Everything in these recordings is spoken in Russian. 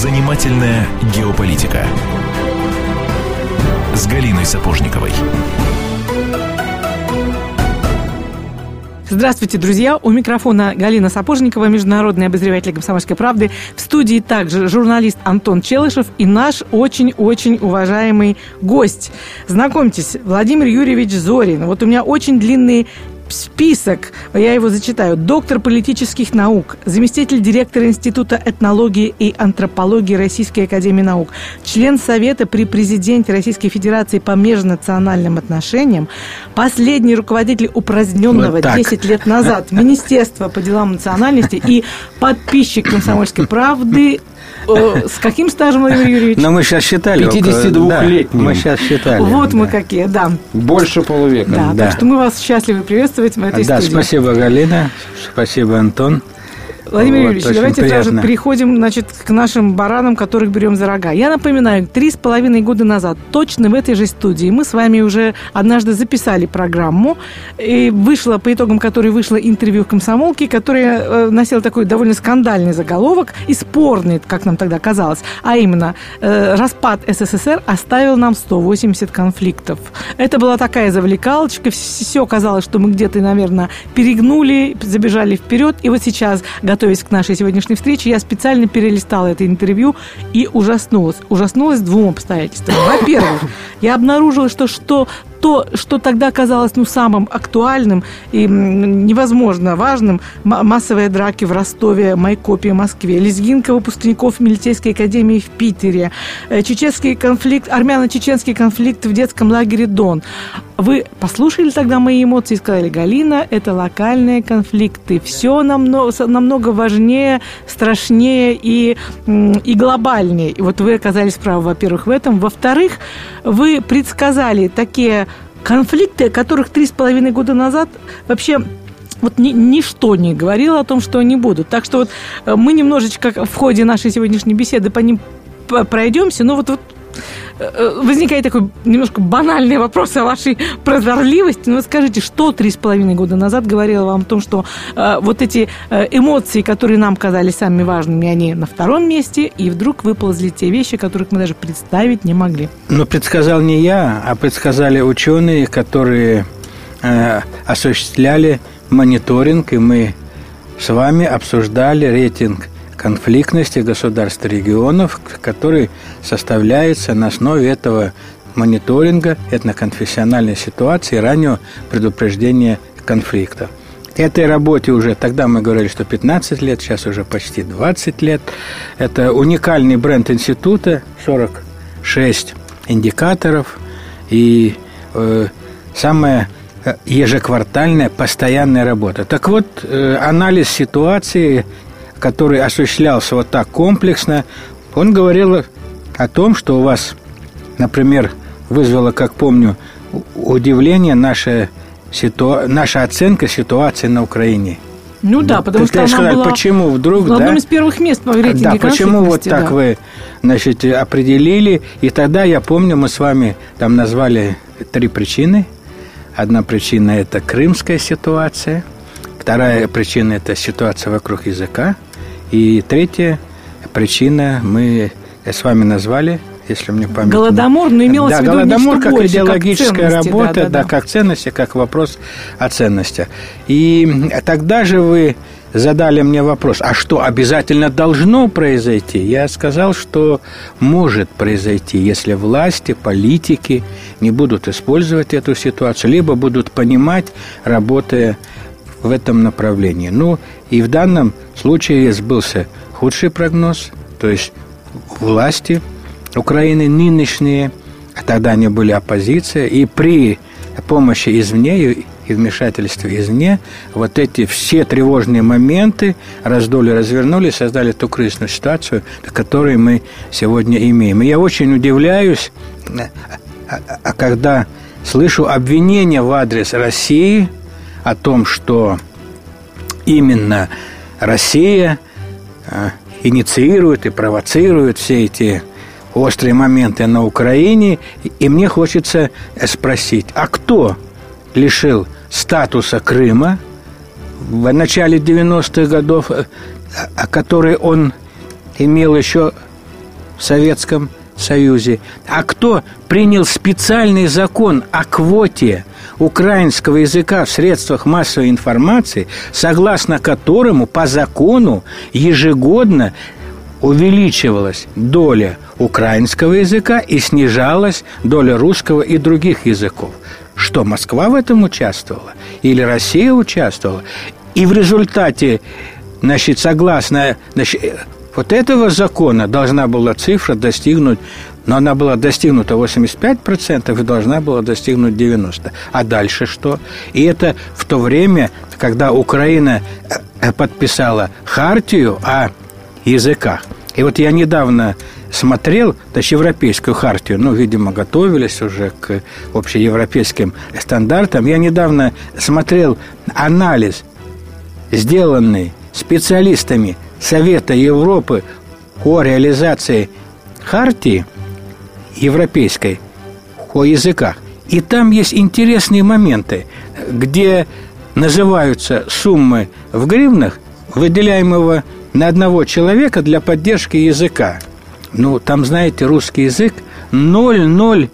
Занимательная геополитика с Галиной Сапожниковой. Здравствуйте, друзья. У микрофона Галина Сапожникова, международный обозреватель «Комсомольской правды». В студии также журналист Антон Челышев и наш очень-очень уважаемый гость. Знакомьтесь, Владимир Юрьевич Зорин. Вот у меня очень длинный список, я его зачитаю. Доктор политических наук, заместитель директора Института этнологии и антропологии Российской Академии Наук, член Совета при президенте Российской Федерации по межнациональным отношениям, последний руководитель упраздненного вот 10 лет назад Министерства по делам национальности и подписчик «Комсомольской правды» С каким стажем, Владимир Юрьевич? Но мы сейчас считали. 52-летний. мы сейчас считали. Вот мы какие, да. Больше полувека. Да, так что мы вас счастливы приветствовать в этой да, студии. Да, спасибо, Галина. Спасибо, Антон. Владимир вот, Юрьевич, давайте приятно. сразу переходим значит, к нашим баранам, которых берем за рога. Я напоминаю, три с половиной года назад, точно в этой же студии, мы с вами уже однажды записали программу, и вышло, по итогам которой вышло интервью в «Комсомолке», которое э, носило такой довольно скандальный заголовок и спорный, как нам тогда казалось, а именно э, «Распад СССР оставил нам 180 конфликтов». Это была такая завлекалочка, все казалось, что мы где-то, наверное, перегнули, забежали вперед, и вот сейчас готовясь к нашей сегодняшней встрече, я специально перелистала это интервью и ужаснулась. Ужаснулась двум обстоятельствам. Во-первых, я обнаружила, что, что то, что тогда казалось ну, самым актуальным и невозможно важным, массовые драки в Ростове, Майкопе, Москве, лезгинка выпускников милицейской академии в Питере, э, чеченский конфликт, армяно-чеченский конфликт в детском лагере Дон. Вы послушали тогда мои эмоции и сказали, Галина, это локальные конфликты, все намного, намного важнее, страшнее и, и глобальнее. И вот вы оказались правы, во-первых, в этом. Во-вторых, вы предсказали такие конфликты, о которых три с половиной года назад вообще вот ни, ничто не говорило о том, что они будут. Так что вот э, мы немножечко в ходе нашей сегодняшней беседы по ним пройдемся, но вот, вот возникает такой немножко банальный вопрос о вашей прозорливости. Но скажите, что три с половиной года назад говорило вам о том, что э, вот эти э, эмоции, которые нам казались самыми важными, они на втором месте, и вдруг выползли те вещи, которых мы даже представить не могли? Ну, предсказал не я, а предсказали ученые, которые э, осуществляли мониторинг, и мы с вами обсуждали рейтинг конфликтности государств регионов, который составляется на основе этого мониторинга этноконфессиональной ситуации и раннего предупреждения конфликта. Этой работе уже, тогда мы говорили, что 15 лет, сейчас уже почти 20 лет. Это уникальный бренд института, 46 индикаторов и э, самая э, ежеквартальная постоянная работа. Так вот, э, анализ ситуации который осуществлялся вот так комплексно, он говорил о том, что у вас, например, вызвало, как помню, удивление наша, ситу... наша оценка ситуации на Украине. Ну да, потому что она сказать, была почему вдруг, в одном да? из первых мест по рейтинге Да, почему вот так да. вы, значит, определили. И тогда, я помню, мы с вами там назвали три причины. Одна причина – это крымская ситуация. Вторая причина – это ситуация вокруг языка. И третья причина мы с вами назвали, если мне память... Голодомор, но имелось да, в виду голодомор как больше, идеологическая как работа, да, да, да, да, как ценности, как вопрос о ценностях. И тогда же вы задали мне вопрос, а что обязательно должно произойти? Я сказал, что может произойти, если власти, политики не будут использовать эту ситуацию, либо будут понимать, работая в этом направлении. Ну, и в данном случае сбылся худший прогноз, то есть власти Украины нынешние, а тогда они были оппозиция, и при помощи извне и вмешательстве извне, вот эти все тревожные моменты раздули, развернули, создали ту кризисную ситуацию, которую мы сегодня имеем. И я очень удивляюсь, а, а когда слышу обвинения в адрес России – о том, что именно Россия э, инициирует и провоцирует все эти острые моменты на Украине. И мне хочется спросить, а кто лишил статуса Крыма в начале 90-х годов, э, который он имел еще в Советском Союзе. А кто принял специальный закон о квоте украинского языка в средствах массовой информации, согласно которому по закону ежегодно увеличивалась доля украинского языка и снижалась доля русского и других языков. Что, Москва в этом участвовала? Или Россия участвовала? И в результате, значит, согласно значит, вот этого закона должна была цифра достигнуть но она была достигнута 85% и должна была достигнуть 90%. А дальше что? И это в то время, когда Украина э, подписала хартию о языках. И вот я недавно смотрел, даже европейскую хартию, ну, видимо, готовились уже к общеевропейским стандартам. Я недавно смотрел анализ, сделанный специалистами Совета Европы о реализации хартии европейской о языках. И там есть интересные моменты, где называются суммы в гривнах, выделяемого на одного человека для поддержки языка. Ну, там, знаете, русский язык 0,0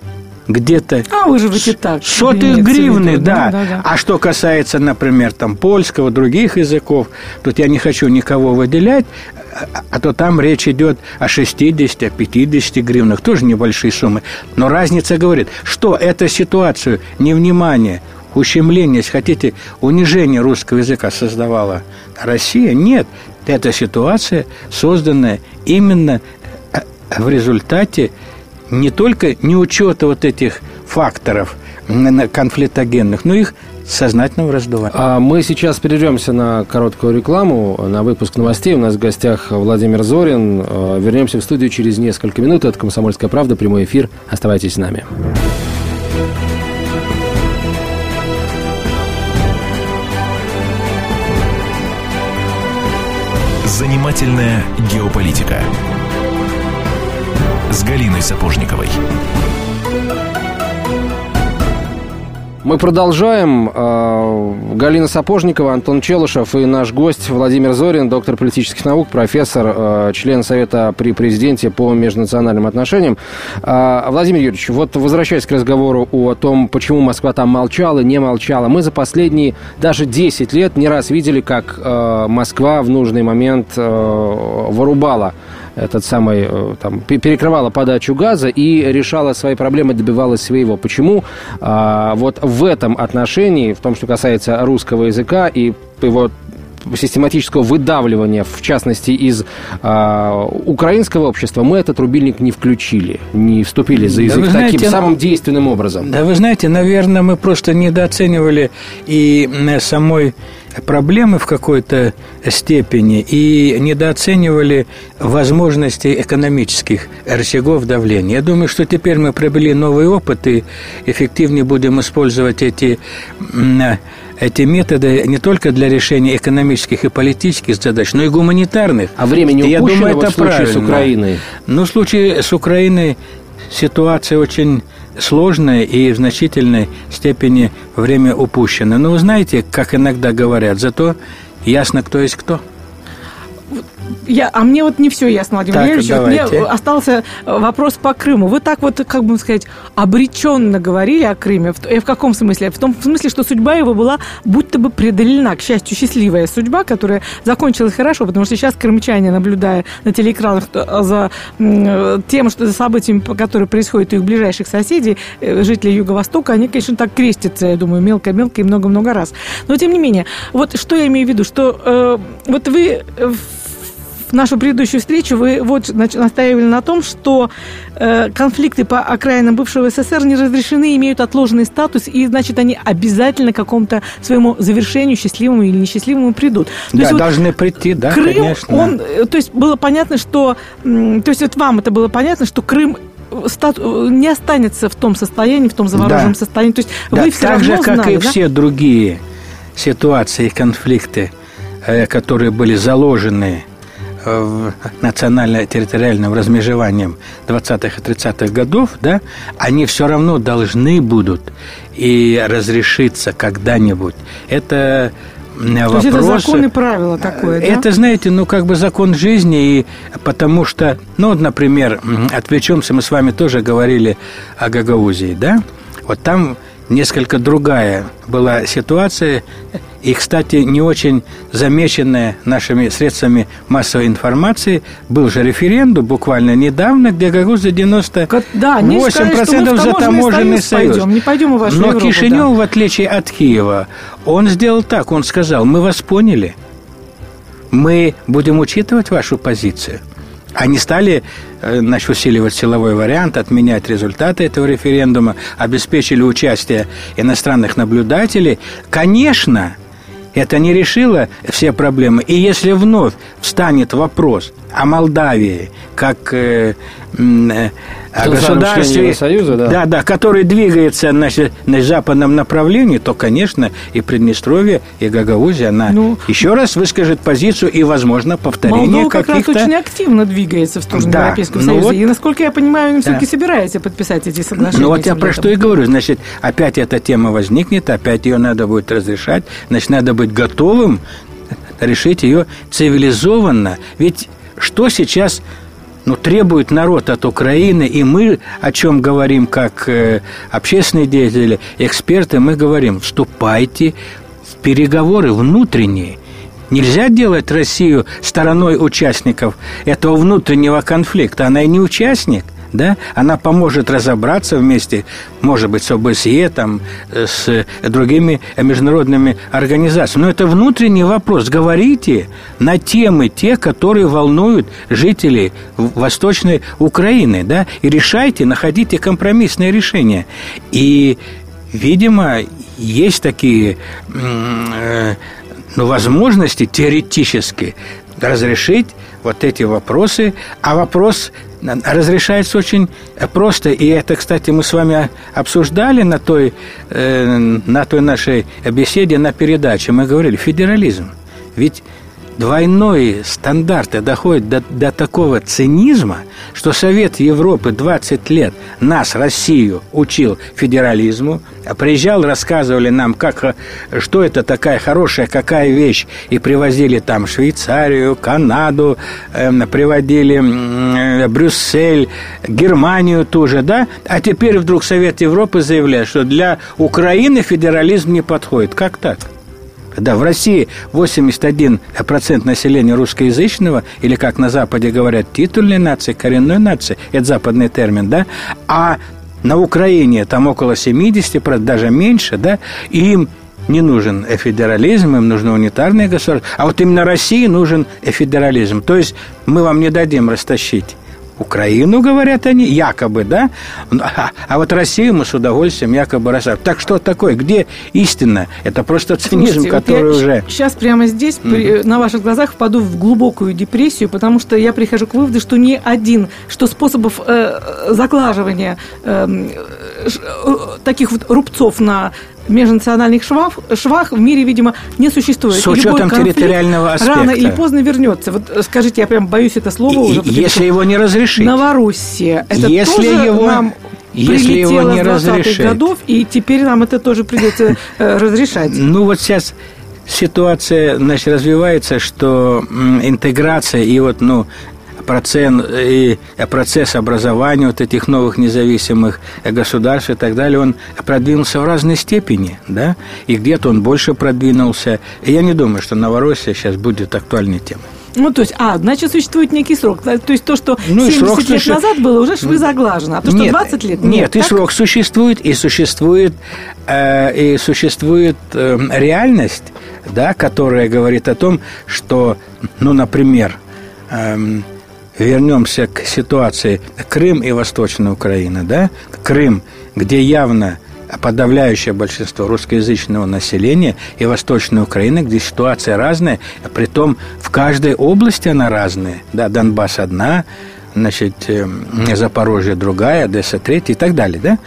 где-то а, вы живете так, сотых гривны, да. Да, да, да. А что касается, например, там польского, других языков, тут я не хочу никого выделять, а, а то там речь идет о 60, о 50 гривнах, тоже небольшие суммы. Но разница говорит, что эту ситуацию невнимание, ущемление, если хотите, унижение русского языка создавала Россия? Нет, эта ситуация созданная именно э, в результате не только неучета вот этих факторов конфликтогенных, но их сознательного раздувания. А мы сейчас перейдемся на короткую рекламу, на выпуск новостей. У нас в гостях Владимир Зорин. Э, вернемся в студию через несколько минут. Это «Комсомольская правда», прямой эфир. Оставайтесь с нами. Занимательная геополитика с Галиной Сапожниковой. Мы продолжаем. А, Галина Сапожникова, Антон Челышев и наш гость Владимир Зорин, доктор политических наук, профессор, а, член Совета при президенте по межнациональным отношениям. А, Владимир Юрьевич, вот возвращаясь к разговору о том, почему Москва там молчала, не молчала, мы за последние даже 10 лет не раз видели, как Москва в нужный момент вырубала этот самый, э, там, перекрывала подачу газа и решала свои проблемы, добивалась своего. Почему а, вот в этом отношении, в том, что касается русского языка и его систематического выдавливания, в частности, из э, украинского общества, мы этот рубильник не включили, не вступили за язык да знаете, таким самым действенным образом. Да вы знаете, наверное, мы просто недооценивали и самой проблемы в какой-то степени и недооценивали возможности экономических рычагов давления. Я думаю, что теперь мы приобрели новый опыт и эффективнее будем использовать эти эти методы не только для решения экономических и политических задач, но и гуманитарных. А времени и я думаю, это в случае правильно. с Украиной? Ну, в случае с Украиной ситуация очень сложная и в значительной степени время упущено. Но вы знаете, как иногда говорят, зато ясно, кто есть кто – я, а мне вот не все ясно, Владимир так, Валерьевич. Мне остался э, вопрос по Крыму. Вы так вот, как бы сказать, обреченно говорили о Крыме. В, э, в каком смысле? В том смысле, что судьба его была будто бы преодолена. К счастью, счастливая судьба, которая закончилась хорошо, потому что сейчас крымчане, наблюдая на телеэкранах э, за тем, что за событиями, которые происходят у их ближайших соседей, жителей Юго-Востока, они, конечно, так крестятся, я думаю, мелко-мелко и много-много раз. Но, тем не менее, вот что я имею в виду, что э, вот вы в нашу предыдущую встречу вы вот настаивали на том, что э, конфликты по окраинам бывшего СССР не разрешены, имеют отложенный статус, и, значит, они обязательно к какому-то своему завершению, счастливому или несчастливому, придут. То да, есть, должны вот прийти, да, Крым, конечно. Он, э, то есть было понятно, что... То есть вот вам это было понятно, что Крым стату, не останется в том состоянии, в том замороженном да. состоянии. То есть да, вы все так равно же, как знали, и да? все другие ситуации и конфликты, э, которые были заложены в национально-территориальным размежеванием 20-х и 30-х годов, да, они все равно должны будут и разрешиться когда-нибудь. Это вопросы. То есть это закон и правила такое, да? Это, знаете, ну, как бы закон жизни, и потому что, ну, вот, например, отвлечемся, мы с вами тоже говорили о Гагаузии, да? Вот там несколько другая была ситуация, и, кстати, не очень замеченная нашими средствами массовой информации, был же референдум буквально недавно, где Гагауза 98% да, сказали, за таможенный союз. Пойдем, не пойдем вашу Но Европу, Кишинев, да. в отличие от Киева, он сделал так, он сказал, мы вас поняли, мы будем учитывать вашу позицию – они стали э, значит, усиливать силовой вариант, отменять результаты этого референдума, обеспечили участие иностранных наблюдателей. Конечно, это не решило все проблемы. И если вновь встанет вопрос о Молдавии как э, о государстве, Союза, да. Да, да, который двигается значит, на западном направлении, то, конечно, и Приднестровье, и Гагаузия, она ну, еще раз выскажет позицию и, возможно, повторение Молдова как раз очень активно двигается в сторону да, Европейского ну Союза. Вот, и, насколько я понимаю, они да. все-таки собираются подписать эти соглашения. Ну, вот я про что и говорю. Значит, опять эта тема возникнет, опять ее надо будет разрешать. Значит, надо быть готовым решить ее цивилизованно. Ведь что сейчас ну, требует народ от Украины, и мы о чем говорим как э, общественные деятели, эксперты, мы говорим, вступайте в переговоры внутренние. Нельзя делать Россию стороной участников этого внутреннего конфликта. Она и не участник да, она поможет разобраться вместе, может быть, с ОБСЕ, там, э, с другими международными организациями. Но это внутренний вопрос. Говорите на темы те, которые волнуют жителей Восточной Украины, да, и решайте, находите компромиссные решения. И, видимо, есть такие э, ну, возможности теоретически разрешить вот эти вопросы, а вопрос разрешается очень просто. И это, кстати, мы с вами обсуждали на той, э, на той нашей беседе на передаче. Мы говорили, федерализм. Ведь двойной стандарты доходят до, до такого цинизма, что Совет Европы 20 лет нас, Россию, учил федерализму, а приезжал, рассказывали нам, как, что это такая хорошая, какая вещь, и привозили там Швейцарию, Канаду, э, приводили э, Брюссель, Германию тоже, да, а теперь вдруг Совет Европы заявляет, что для Украины федерализм не подходит. Как так? Да, в России 81% населения русскоязычного, или, как на Западе говорят, титульной нации, коренной нации, это западный термин, да, а на Украине там около 70, даже меньше, да, и им не нужен федерализм, им нужно унитарное государство, а вот именно России нужен федерализм. То есть мы вам не дадим растащить Украину, говорят они, якобы, да? А, а вот Россию мы с удовольствием якобы рассаживаем. Так что такое? Где истина? Это просто цинизм, Слушайте, который вот уже... Сейчас прямо здесь mm при, на ваших глазах впаду в глубокую депрессию, потому что я прихожу к выводу, что ни один, что способов э, заглаживания э, э, таких вот рубцов на межнациональных швах, швах в мире, видимо, не существует. С учетом территориального аспекта. Рано или поздно вернется. Вот скажите, я прям боюсь это слово уже. Если его не разрешить. Новороссия. Это если тоже его... нам если его не разрешить. годов, и теперь нам это тоже придется э, разрешать. Ну вот сейчас ситуация значит, развивается, что интеграция и вот, ну, процент, и процесс образования вот этих новых независимых государств и так далее, он продвинулся в разной степени, да, и где-то он больше продвинулся. И я не думаю, что Новороссия сейчас будет актуальной темой. Ну, то есть, а, значит, существует некий срок. То есть, то, что ну, 70 срок лет суще... назад было, уже швы заглажено. А то, что нет, 20 лет, нет. Нет, так? и срок существует, и существует, э, и существует э, реальность, да, которая говорит о том, что, ну, например, э, вернемся к ситуации Крым и Восточная Украина, да? Крым, где явно подавляющее большинство русскоязычного населения и Восточная Украина, где ситуация разная, а при том в каждой области она разная. Да, Донбасс одна, значит, эм, Запорожье другая, Одесса третья и так далее, да?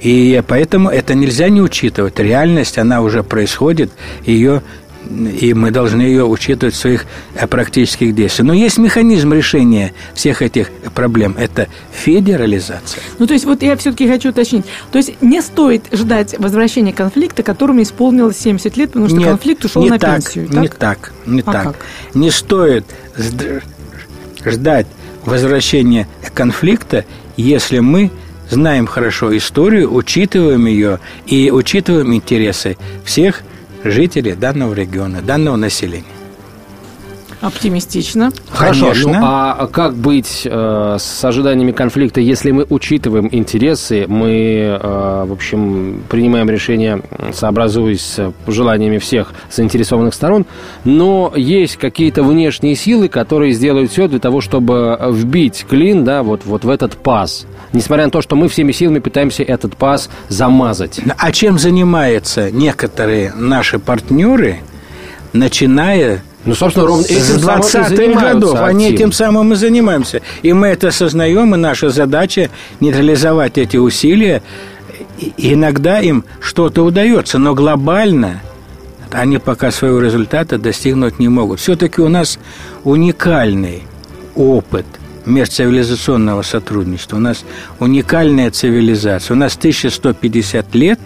И поэтому это нельзя не учитывать. Реальность, она уже происходит, ее и мы должны ее учитывать в своих э, практических действиях. Но есть механизм решения всех этих проблем. Это федерализация. Ну, то есть, вот я все-таки хочу уточнить. То есть, не стоит ждать возвращения конфликта, которому исполнилось 70 лет, потому что Нет, конфликт ушел не на так, пенсию. Так? Не так, не а так. Как? Не стоит ждать возвращения конфликта, если мы знаем хорошо историю, учитываем ее и учитываем интересы всех жителей данного региона, данного населения. Оптимистично. Хорошо, Конечно. ну а как быть э, с ожиданиями конфликта, если мы учитываем интересы, мы, э, в общем, принимаем решение, сообразуясь с желаниями всех заинтересованных сторон, но есть какие-то внешние силы, которые сделают все для того, чтобы вбить клин, да, вот, вот в этот паз несмотря на то, что мы всеми силами пытаемся этот пас замазать. А чем занимаются некоторые наши партнеры, начиная ну, собственно, ровно с 20-х годов. Активно. Они этим самым и занимаемся. И мы это осознаем, и наша задача нейтрализовать эти усилия. И иногда им что-то удается, но глобально они пока своего результата достигнуть не могут. Все-таки у нас уникальный опыт – межцивилизационного сотрудничества. У нас уникальная цивилизация. У нас 1150 лет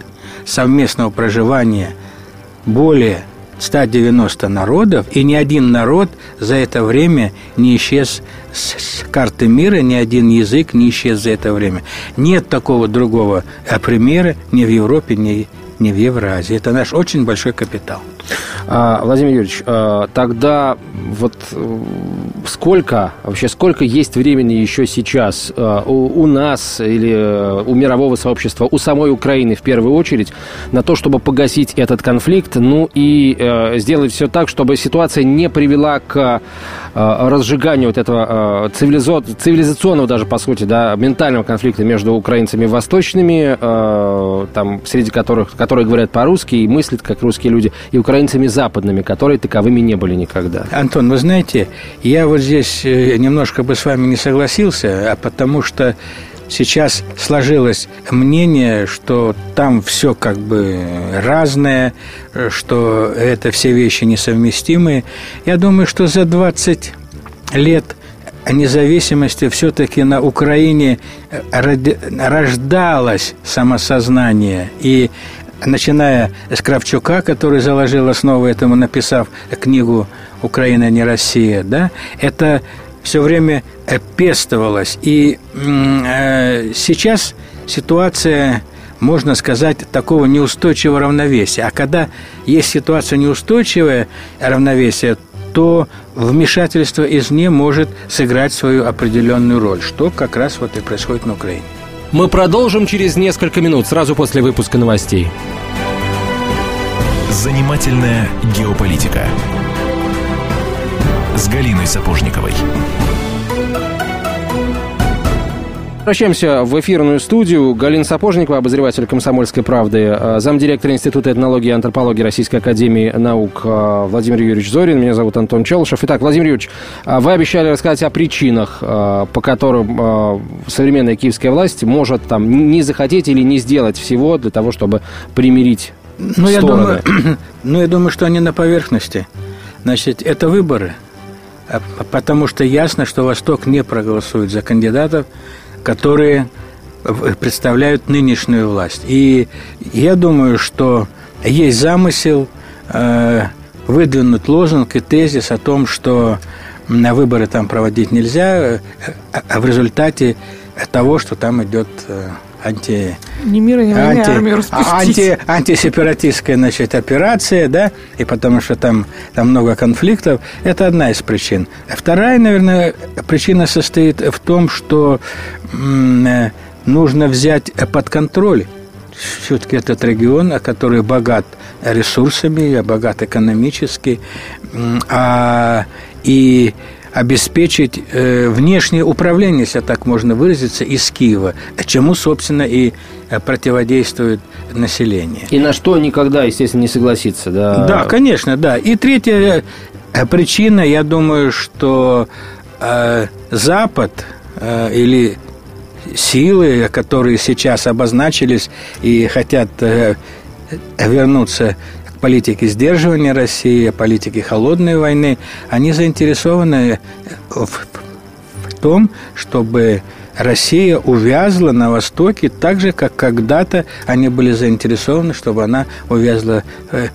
совместного проживания более 190 народов, и ни один народ за это время не исчез с карты мира, ни один язык не исчез за это время. Нет такого другого примера ни в Европе, ни, ни в Евразии. Это наш очень большой капитал. А, Владимир Юрьевич, а, тогда вот э, сколько, вообще сколько есть времени еще сейчас а, у, у нас или э, у мирового сообщества, у самой Украины в первую очередь, на то, чтобы погасить этот конфликт, ну и э, сделать все так, чтобы ситуация не привела к разжиганию вот этого цивилизационного даже, по сути, да, ментального конфликта между украинцами восточными, там, среди которых, которые говорят по-русски и мыслят как русские люди, и украинцами западными, которые таковыми не были никогда. Антон, вы знаете, я вот здесь э, немножко бы с вами не согласился, а потому что сейчас сложилось мнение, что там все как бы разное, что это все вещи несовместимые. Я думаю, что за 20 лет независимости все-таки на Украине рождалось самосознание, и начиная с Кравчука, который заложил основу этому, написав книгу «Украина не Россия», да, это все время пестовалось. И э, сейчас ситуация, можно сказать, такого неустойчивого равновесия. А когда есть ситуация неустойчивая равновесия, то вмешательство извне может сыграть свою определенную роль, что как раз вот и происходит на Украине. Мы продолжим через несколько минут, сразу после выпуска новостей. Занимательная геополитика с Галиной Сапожниковой. Возвращаемся в эфирную студию. Галина Сапожникова, обозреватель «Комсомольской правды», э, замдиректора Института этнологии и антропологии Российской Академии Наук э, Владимир Юрьевич Зорин. Меня зовут Антон Челышев. Итак, Владимир Юрьевич, э, вы обещали рассказать о причинах, по которым современная киевская власть может там не захотеть или не сделать всего для того, чтобы примирить ну, я думаю, ну, я думаю, что они на поверхности. Значит, это выборы. Потому что ясно, что Восток не проголосует за кандидатов, которые представляют нынешнюю власть. И я думаю, что есть замысел э, выдвинуть лозунг и тезис о том, что на выборы там проводить нельзя, э, а в результате того, что там идет э, анти... Не мира, не анти, армию анти, антисепаратистская значит, операция, да, и потому что там, там много конфликтов, это одна из причин. Вторая, наверное, причина состоит в том, что э, нужно взять под контроль все-таки этот регион, который богат ресурсами, богат экономически, а, и обеспечить э, внешнее управление, если так можно выразиться, из Киева, чему, собственно, и э, противодействует население. И на что никогда, естественно, не согласится, да? Да, конечно, да. И третья э, причина, я думаю, что Запад или силы, которые сейчас обозначились и хотят вернуться политики сдерживания России, о политике холодной войны, они заинтересованы в, в том, чтобы Россия увязла на Востоке так же, как когда-то они были заинтересованы, чтобы она увязла э,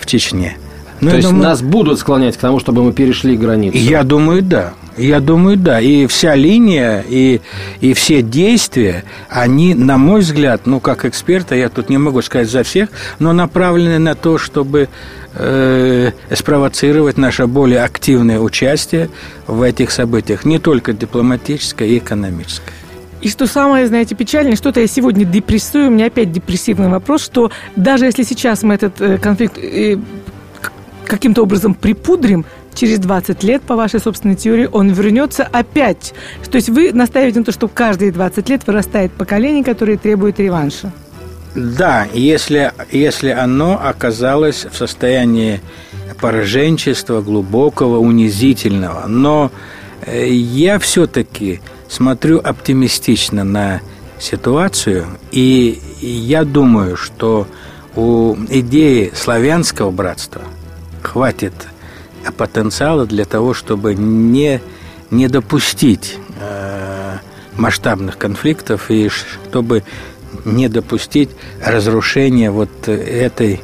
в Чечне. Ну, То есть думаю, нас будут склонять к тому, чтобы мы перешли границу? Я думаю, да. Я думаю, да. И вся линия, и, и все действия, они, на мой взгляд, ну, как эксперта, я тут не могу сказать за всех, но направлены на то, чтобы э, спровоцировать наше более активное участие в этих событиях, не только дипломатическое и экономическое. И что самое, знаете, печальное, что-то я сегодня депрессую, у меня опять депрессивный вопрос, что даже если сейчас мы этот э, конфликт э, каким-то образом припудрим, через 20 лет, по вашей собственной теории, он вернется опять. То есть вы настаиваете на то, что каждые 20 лет вырастает поколение, которое требует реванша. Да, если, если оно оказалось в состоянии пораженчества глубокого, унизительного. Но э, я все-таки смотрю оптимистично на ситуацию, и я думаю, что у идеи славянского братства хватит потенциала для того, чтобы не, не допустить э, масштабных конфликтов и чтобы не допустить разрушения вот этой,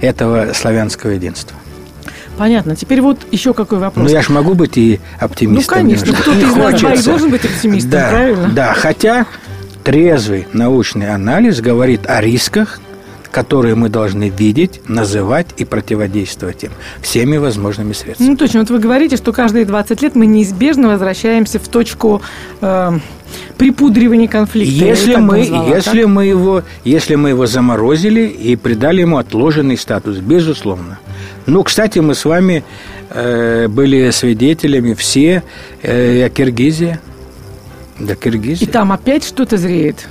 этого славянского единства. Понятно. Теперь вот еще какой вопрос. Ну, я же могу быть и оптимистом. Ну, конечно. Кто-то из нас двоих должен быть оптимистом, да, правильно? Да, хотя трезвый научный анализ говорит о рисках, которые мы должны видеть, называть и противодействовать им всеми возможными средствами. Ну, точно. Вот вы говорите, что каждые 20 лет мы неизбежно возвращаемся в точку э, припудривания конфликта. Если, мы, назвала, если, так? мы его, если мы его заморозили и придали ему отложенный статус, безусловно. Ну, кстати, мы с вами э, были свидетелями все э, Киргизия. Да, Киргизия. И там опять что-то зреет.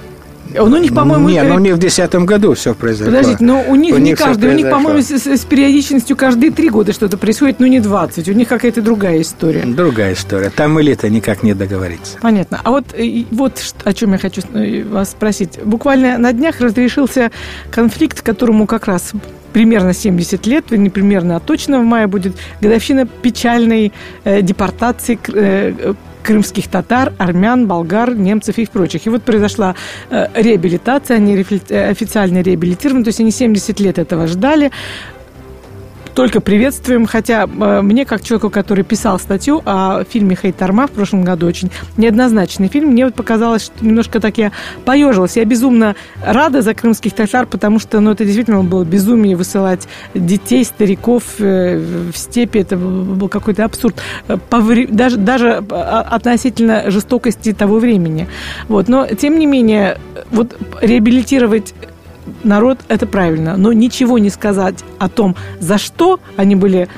Он у них, по-моему... Не, ну у них в 2010 году все произошло. Подождите, но у них у не них каждый, у них, по-моему, с, с периодичностью каждые три года что-то происходит, но не 20. У них какая-то другая история. Другая история. Там элита никак не договорится. Понятно. А вот, э, вот о чем я хочу э, вас спросить. Буквально на днях разрешился конфликт, которому как раз примерно 70 лет, не примерно, а точно в мае будет годовщина печальной э, депортации э, крымских татар, армян, болгар, немцев и прочих. И вот произошла э, реабилитация, они э, официально реабилитированы, то есть они 70 лет этого ждали только приветствуем, хотя э, мне, как человеку, который писал статью о фильме «Хейтарма» в прошлом году, очень неоднозначный фильм, мне вот показалось, что немножко так я поежилась. Я безумно рада за крымских татар, потому что ну, это действительно было безумие высылать детей, стариков э, в степи. Это был какой-то абсурд. Э, даже, даже относительно жестокости того времени. Вот. Но, тем не менее, вот реабилитировать народ, это правильно. Но ничего не сказать о том, за что они были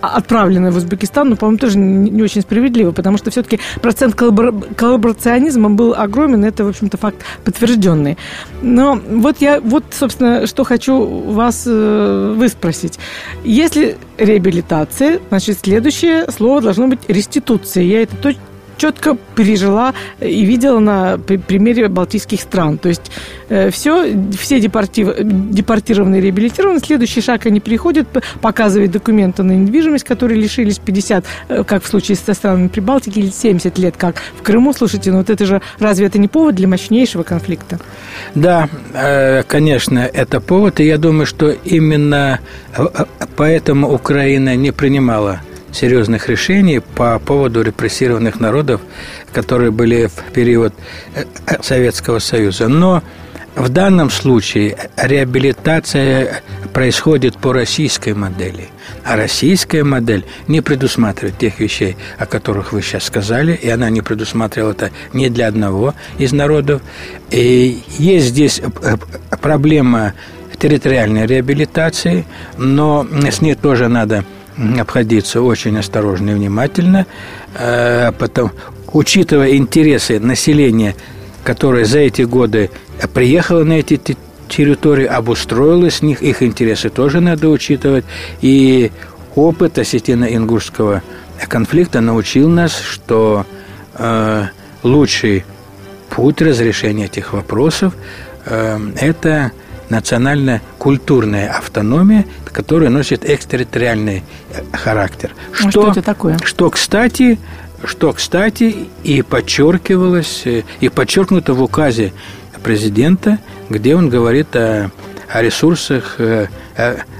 отправлены в Узбекистан, но, по-моему, тоже не очень справедливо, потому что все-таки процент коллаборационизма был огромен, это, в общем-то, факт подтвержденный. Но вот я, вот, собственно, что хочу вас э, выспросить. Если реабилитация, значит, следующее слово должно быть реституция. Я это точно четко пережила и видела на примере балтийских стран. То есть э, все, все депортив, депортированные реабилитированы. Следующий шаг они приходят, показывают документы на недвижимость, которые лишились 50, э, как в случае со странами Прибалтики, или 70 лет, как в Крыму. Слушайте, ну вот это же, разве это не повод для мощнейшего конфликта? Да, э, конечно, это повод, и я думаю, что именно поэтому Украина не принимала серьезных решений по поводу репрессированных народов, которые были в период э, Советского Союза. Но в данном случае реабилитация происходит по российской модели. А российская модель не предусматривает тех вещей, о которых вы сейчас сказали, и она не предусматривала это ни для одного из народов. И есть здесь э, проблема территориальной реабилитации, но с ней тоже надо обходиться очень осторожно и внимательно, э, потом, учитывая интересы населения, которое за эти годы приехало на эти территории, обустроилось, них, их интересы тоже надо учитывать. И опыт осетино-ингушского конфликта научил нас, что э, лучший путь разрешения этих вопросов э, это национальная культурная автономия, которая носит экстерриториальный э, характер. Что, что это такое? Что, кстати, что, кстати, и подчеркивалось, э, и подчеркнуто в указе президента, где он говорит о, о ресурсах о,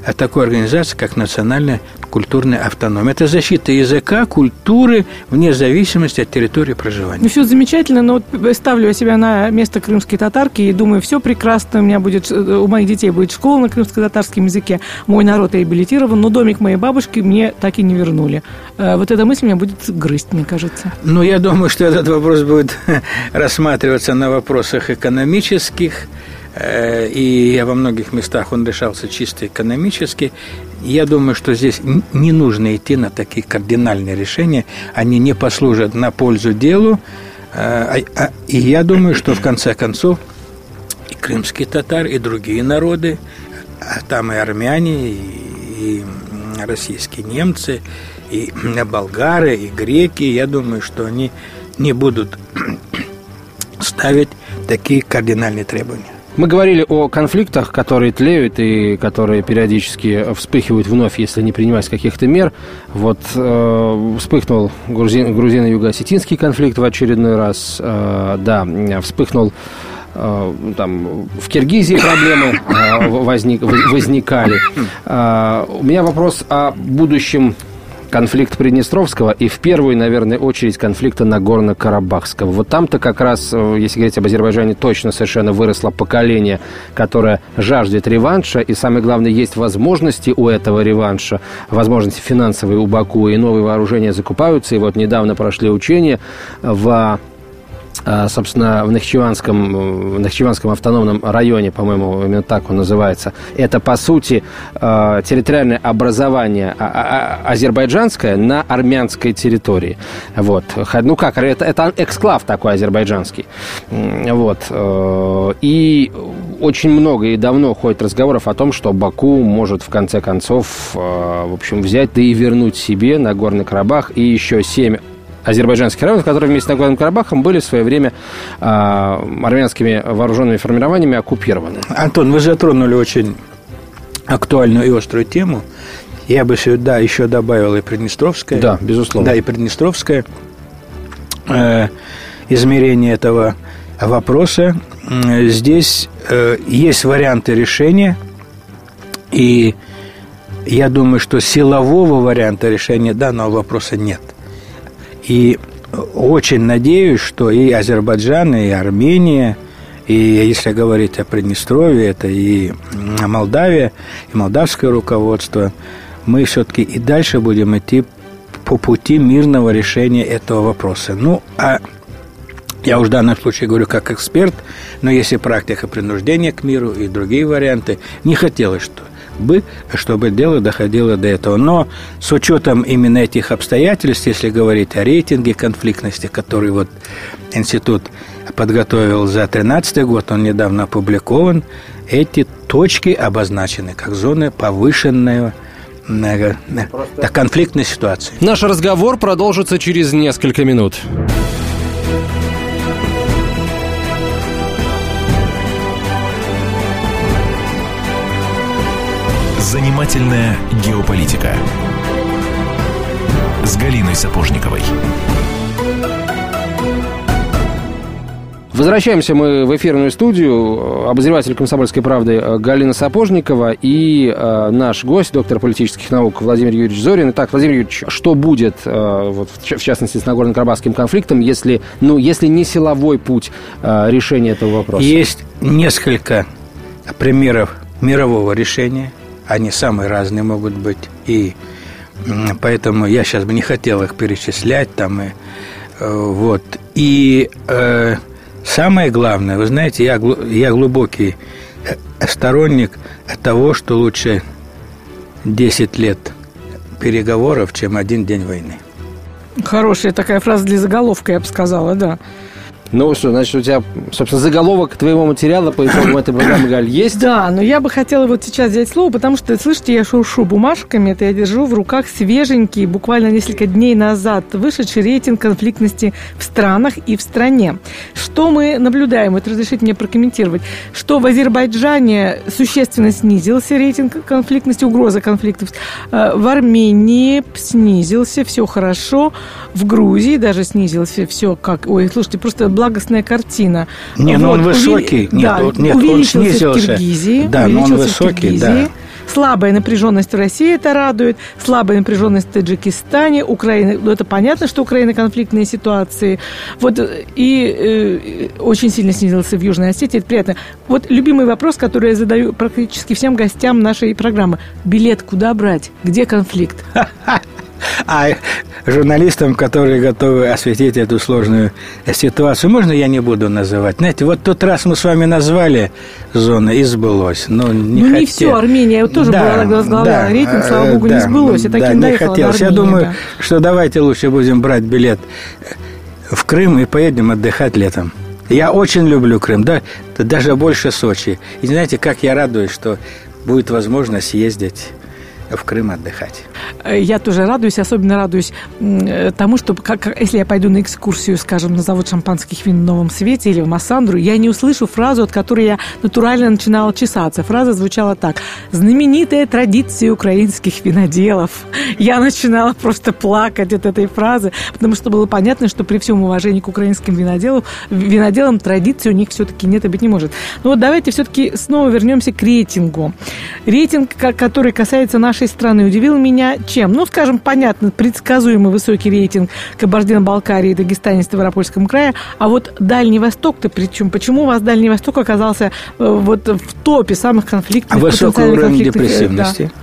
о такой организации, как Национальная культурной автономии. Это защита языка, культуры вне зависимости от территории проживания. Ну, все замечательно, но вот ставлю я себя на место крымской татарки и думаю, все прекрасно, у меня будет, у моих детей будет школа на крымско-татарском языке, мой народ реабилитирован, но домик моей бабушки мне так и не вернули. Э, вот эта мысль меня будет грызть, мне кажется. Ну, я думаю, что этот вопрос будет рассматриваться на вопросах экономических, Э, и во многих местах он решался чисто экономически. Я думаю, что здесь не нужно идти на такие кардинальные решения. Они не послужат на пользу делу. Э, а, а, и я думаю, что в конце концов и крымские татары, и другие народы, а там и армяне, и российские немцы, и болгары, и греки, я думаю, что они не будут ставить такие кардинальные требования. Мы говорили о конфликтах, которые тлеют и которые периодически вспыхивают вновь, если не принимать каких-то мер. Вот э, вспыхнул грузин, грузино-юго-осетинский конфликт в очередной раз. Э, да, вспыхнул э, там, в Киргизии проблемы э, возник, возникали. Э, у меня вопрос о будущем конфликт Приднестровского и в первую, наверное, очередь конфликта Нагорно-Карабахского. Вот там-то как раз, э, если говорить об Азербайджане, точно совершенно выросло поколение, которое жаждет реванша, и самое главное, есть возможности у этого реванша, возможности финансовые у Баку, и новые вооружения закупаются, и вот недавно прошли учения в собственно, в Нахчеванском, в Нахчеванском автономном районе, по-моему, именно так он называется, это, по сути, а, территориальное образование а, азербайджанское на армянской территории. Вот. Ну как, это, это эксклав такой азербайджанский. Вот. Э, и очень много и давно ходит разговоров о том, что Баку может, в конце концов, э, в общем, взять, да и вернуть себе на Горный Карабах и еще семь азербайджанских районов, которые вместе с Нагорным Карабахом были в свое время э, армянскими вооруженными формированиями оккупированы. Антон, вы затронули очень актуальную и острую тему. Я бы сюда еще добавил и Приднестровское. Да, безусловно. Да, и Приднестровское э, измерение этого вопроса. Здесь э, есть варианты решения, и я думаю, что силового варианта решения данного вопроса нет – и очень надеюсь, что и Азербайджан, и Армения, и если говорить о Приднестровье, это и Молдавия, и молдавское руководство, мы все-таки и дальше будем идти по пути мирного решения этого вопроса. Ну, а я уж в данном случае говорю как эксперт, но если практика принуждения к миру и другие варианты, не хотелось, что бы, чтобы дело доходило до этого. Но с учетом именно этих обстоятельств, если говорить о рейтинге конфликтности, который вот институт подготовил за 2013 год, он недавно опубликован, эти точки обозначены как зоны повышенного э, до конфликтной ситуации. Наш разговор продолжится через несколько минут. Занимательная геополитика с Галиной Сапожниковой. Возвращаемся мы в эфирную студию. Обозреватель «Комсомольской правды» Галина Сапожникова и э, наш гость, доктор политических наук Владимир Юрьевич Зорин. Итак, Владимир Юрьевич, что будет, э, вот, в частности, с Нагорно-Карабахским конфликтом, если, ну, если не силовой путь э, решения этого вопроса? Есть несколько примеров мирового решения – они самые разные могут быть. И поэтому я сейчас бы не хотел их перечислять там. И, э, вот. И э, самое главное, вы знаете, я, я глубокий э, сторонник того, что лучше 10 лет переговоров, чем один день войны. Хорошая такая фраза для заголовка, я бы сказала, да. Ну что, значит, у тебя, собственно, заголовок твоего материала по итогам этой программы, Галь, есть? Да, но я бы хотела вот сейчас взять слово, потому что, слышите, я шуршу бумажками, это я держу в руках свеженький, буквально несколько дней назад вышедший рейтинг конфликтности в странах и в стране. Что мы наблюдаем? Вот разрешите мне прокомментировать. Что в Азербайджане существенно снизился рейтинг конфликтности, угроза конфликтов. Э, в Армении снизился, все хорошо. В Грузии даже снизился, все как... Ой, слушайте, просто благостная картина. Не, вот, ну он высокий. Увели... Нет, да, нет, он снизился. в Киргизии. Да, но он высокий, да. Слабая напряженность в России это радует, слабая напряженность в Таджикистане, Украина, ну это понятно, что Украина конфликтные ситуации. Вот и э, очень сильно снизился в Южной Осетии, это приятно. Вот любимый вопрос, который я задаю практически всем гостям нашей программы. Билет куда брать? Где конфликт? А журналистам, которые готовы осветить эту сложную ситуацию, можно я не буду называть? Знаете, вот тот раз мы с вами назвали зону и сбылось. Но не ну, хотел. не все, Армения тоже да, была возглавляла да, рейтинг, слава богу, да, не сбылось. И да, не хотелось. Я думаю, да. что давайте лучше будем брать билет в Крым и поедем отдыхать летом. Я очень люблю Крым, да, даже больше Сочи. И знаете, как я радуюсь, что будет возможность ездить в Крым отдыхать. Э, я тоже радуюсь, особенно радуюсь э, тому, что как, если я пойду на экскурсию, скажем, на завод шампанских вин в Новом Свете или в Массандру, я не услышу фразу, от которой я натурально начинала чесаться. Фраза звучала так. «Знаменитая традиция украинских виноделов». Я начинала просто плакать от этой фразы, потому что было понятно, что при всем уважении к украинским виноделам, виноделам традиции у них все-таки нет и быть не может. Но вот давайте все-таки снова вернемся к рейтингу. Рейтинг, который касается нашей нашей страны удивил меня чем? Ну, скажем, понятно, предсказуемый высокий рейтинг Кабардино-Балкарии, Дагестане, Ставропольском крае, а вот Дальний Восток-то, причем, почему у вас Дальний Восток оказался э, вот в топе самых конфликтных? А высокий уровень депрессивности? Да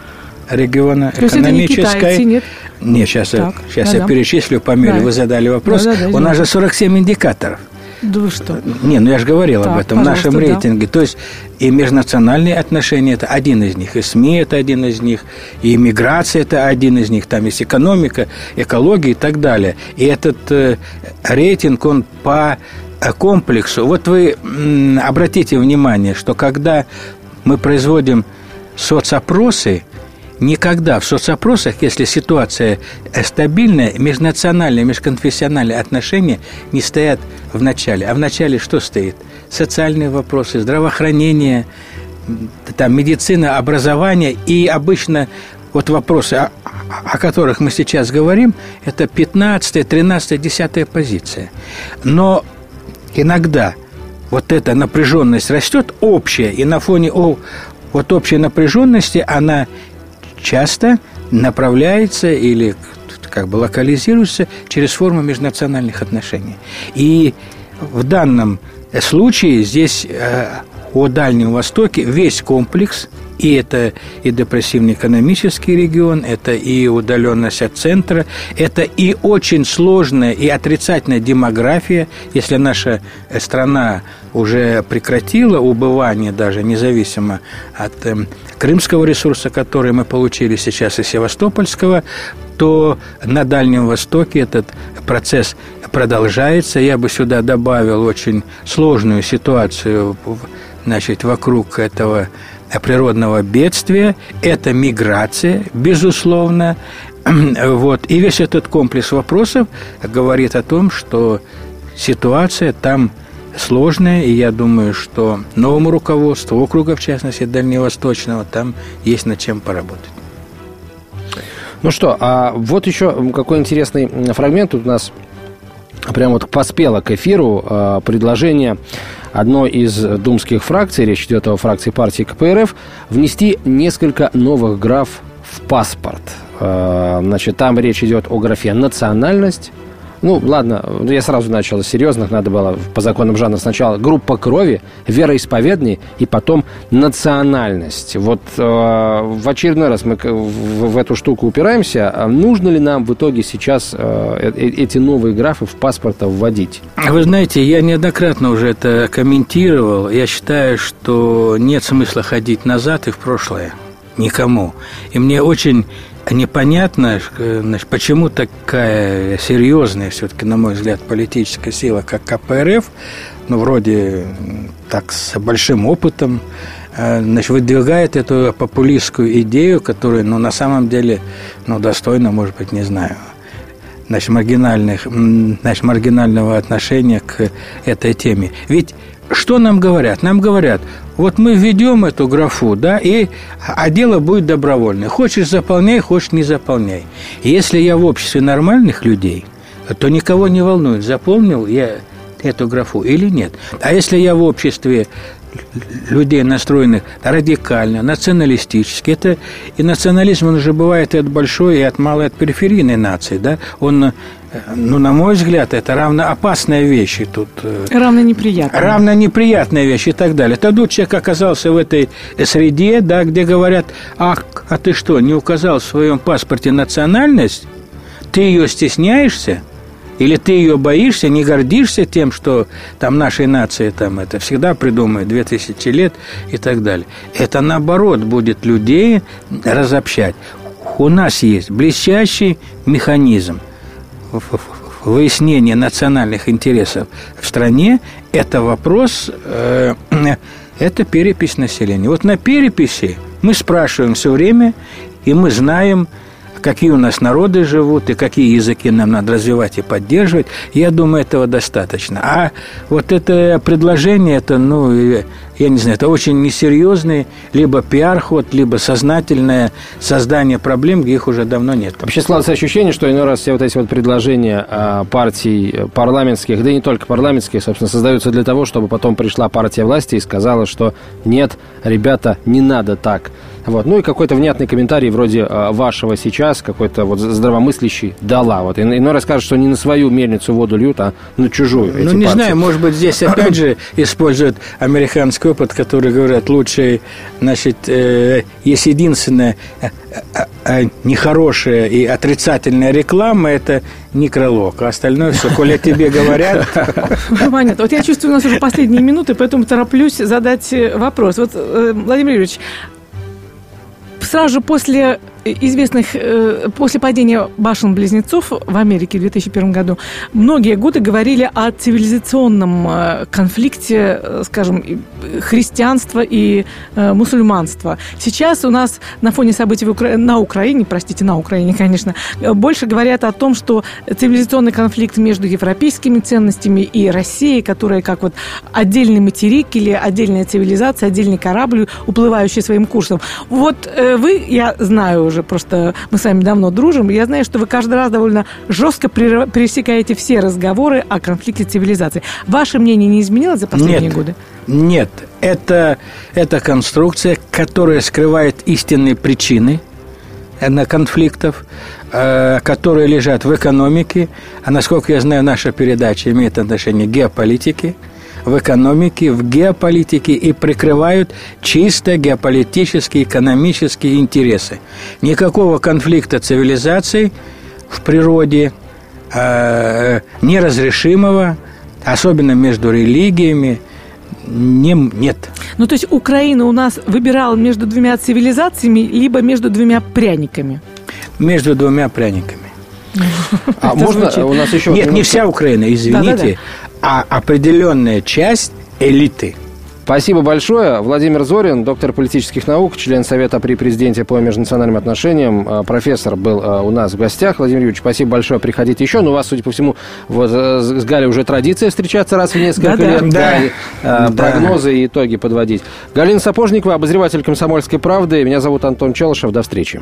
региона То экономической. Это не китайцы, нет? Нет, сейчас, так, сейчас да, я да. перечислю по мере, да. вы задали вопрос. Да, да, да, У нас же 47 индикаторов. Да вы что? Не, ну я же говорил так, об этом в нашем рейтинге. Да. То есть и межнациональные отношения – это один из них, и СМИ – это один из них, и иммиграция – это один из них, там есть экономика, экология и так далее. И этот э, рейтинг, он по э, комплексу. Вот вы обратите внимание, что когда мы производим соцопросы – никогда в соцопросах, если ситуация стабильная, межнациональные, межконфессиональные отношения не стоят в начале. А в начале что стоит? Социальные вопросы, здравоохранение, там, медицина, образование. И обычно вот вопросы, о, о которых мы сейчас говорим, это 15, 13, 10 позиция. Но иногда вот эта напряженность растет общая, и на фоне о, вот общей напряженности она часто направляется или как бы локализируется через форму межнациональных отношений. И в данном случае здесь э, о Дальнем Востоке весь комплекс и это и депрессивный экономический регион, это и удаленность от центра, это и очень сложная и отрицательная демография. Если наша страна уже прекратила убывание даже независимо от э, крымского ресурса, который мы получили сейчас из Севастопольского, то на Дальнем Востоке этот процесс продолжается. Я бы сюда добавил очень сложную ситуацию значит, вокруг этого природного бедствия, это миграция, безусловно. Вот. И весь этот комплекс вопросов говорит о том, что ситуация там сложная, и я думаю, что новому руководству округа, в частности, Дальневосточного, там есть над чем поработать. Ну что, а вот еще какой интересный фрагмент тут у нас прямо вот поспело к эфиру а, предложение одной из думских фракций, речь идет о фракции партии КПРФ, внести несколько новых граф в паспорт. А, значит, там речь идет о графе «национальность», ну, ладно, я сразу начал с серьезных, надо было по законам жанра сначала группа крови, вероисповедание и потом национальность. Вот э, в очередной раз мы в, в эту штуку упираемся. А нужно ли нам в итоге сейчас э, э, эти новые графы в паспорта вводить? Вы знаете, я неоднократно уже это комментировал. Я считаю, что нет смысла ходить назад и в прошлое никому. И мне очень непонятно, значит, почему такая серьезная, все-таки, на мой взгляд, политическая сила, как КПРФ, ну, вроде так с большим опытом, э, значит, выдвигает эту популистскую идею, которая, ну, на самом деле, ну, достойна, может быть, не знаю, значит, маргинальных, значит, маргинального отношения к этой теме. Ведь что нам говорят? Нам говорят, вот мы введем эту графу, да, и, а дело будет добровольное. Хочешь заполняй, хочешь не заполняй. Если я в обществе нормальных людей, то никого не волнует, заполнил я эту графу или нет. А если я в обществе людей, настроенных радикально, националистически. Это, и национализм, он же бывает и от большой, и от малой, от периферийной нации. Да? Он, ну, на мой взгляд, это равно опасная вещь. И тут, э, равно неприятная. Равно неприятная вещь и так далее. Тогда человек оказался в этой среде, да, где говорят, ах, а ты что, не указал в своем паспорте национальность? Ты ее стесняешься? Или ты ее боишься, не гордишься тем, что там нашей нации там это всегда придумает 2000 лет и так далее. Это наоборот будет людей разобщать. У нас есть блестящий механизм выяснения национальных интересов в стране. Это вопрос, э, это перепись населения. Вот на переписи мы спрашиваем все время, и мы знаем, какие у нас народы живут и какие языки нам надо развивать и поддерживать, я думаю, этого достаточно. А вот это предложение, это, ну, я не знаю, это очень несерьезный либо пиар-ход, либо сознательное создание проблем, где их уже давно нет. Вообще складывается ощущение, что иной раз все вот эти вот предложения а, партий парламентских, да и не только парламентских, собственно, создаются для того, чтобы потом пришла партия власти и сказала, что нет, ребята, не надо так. Вот. Ну и какой-то внятный комментарий вроде э, вашего сейчас, какой-то вот здравомыслящий, дала. Вот. И, иной раз скажет, что не на свою мельницу воду льют, а на чужую. Ну, не партии. знаю, может быть, здесь опять же используют американский опыт, который говорят, лучше, значит, э, есть единственное э, э, э, нехорошая и отрицательная реклама, это некролог, а остальное все, коли тебе говорят... Понятно. Вот я чувствую, у нас уже последние минуты, поэтому тороплюсь задать вопрос. Вот, Владимир Юрьевич, сразу же после известных э, после падения башен-близнецов в Америке в 2001 году многие годы говорили о цивилизационном э, конфликте, э, скажем, христианства и мусульманства. Сейчас у нас на фоне событий в Укра... на Украине, простите, на Украине, конечно, больше говорят о том, что цивилизационный конфликт между европейскими ценностями и Россией, которая как вот отдельный материк или отдельная цивилизация, отдельный корабль, уплывающий своим курсом. Вот вы, я знаю уже просто мы с вами давно дружим. Я знаю, что вы каждый раз довольно жестко пересекаете все разговоры о конфликте цивилизаций. Ваше мнение не изменилось за последние Нет. годы? Нет, это, это конструкция, которая скрывает истинные причины на конфликтов, э, которые лежат в экономике, а насколько я знаю, наша передача имеет отношение к геополитике – в экономике, в геополитике и прикрывают чисто геополитические, экономические интересы. Никакого конфликта цивилизаций в природе э, неразрешимого, особенно между религиями, не, нет. Ну, то есть Украина у нас выбирала между двумя цивилизациями, либо между двумя пряниками? Между двумя пряниками. А можно у нас еще... Нет, не вся Украина, извините а определенная часть элиты. Спасибо большое. Владимир Зорин, доктор политических наук, член Совета при президенте по межнациональным отношениям. А, профессор был а, у нас в гостях. Владимир Юрьевич, спасибо большое. Приходите еще. Но у вас, судя по всему, вот, э, с Галей уже традиция встречаться раз в несколько да, лет. Да, да. И, прогнозы и итоги подводить. Галина Сапожникова, обозреватель «Комсомольской правды». Меня зовут Антон Челышев. До встречи.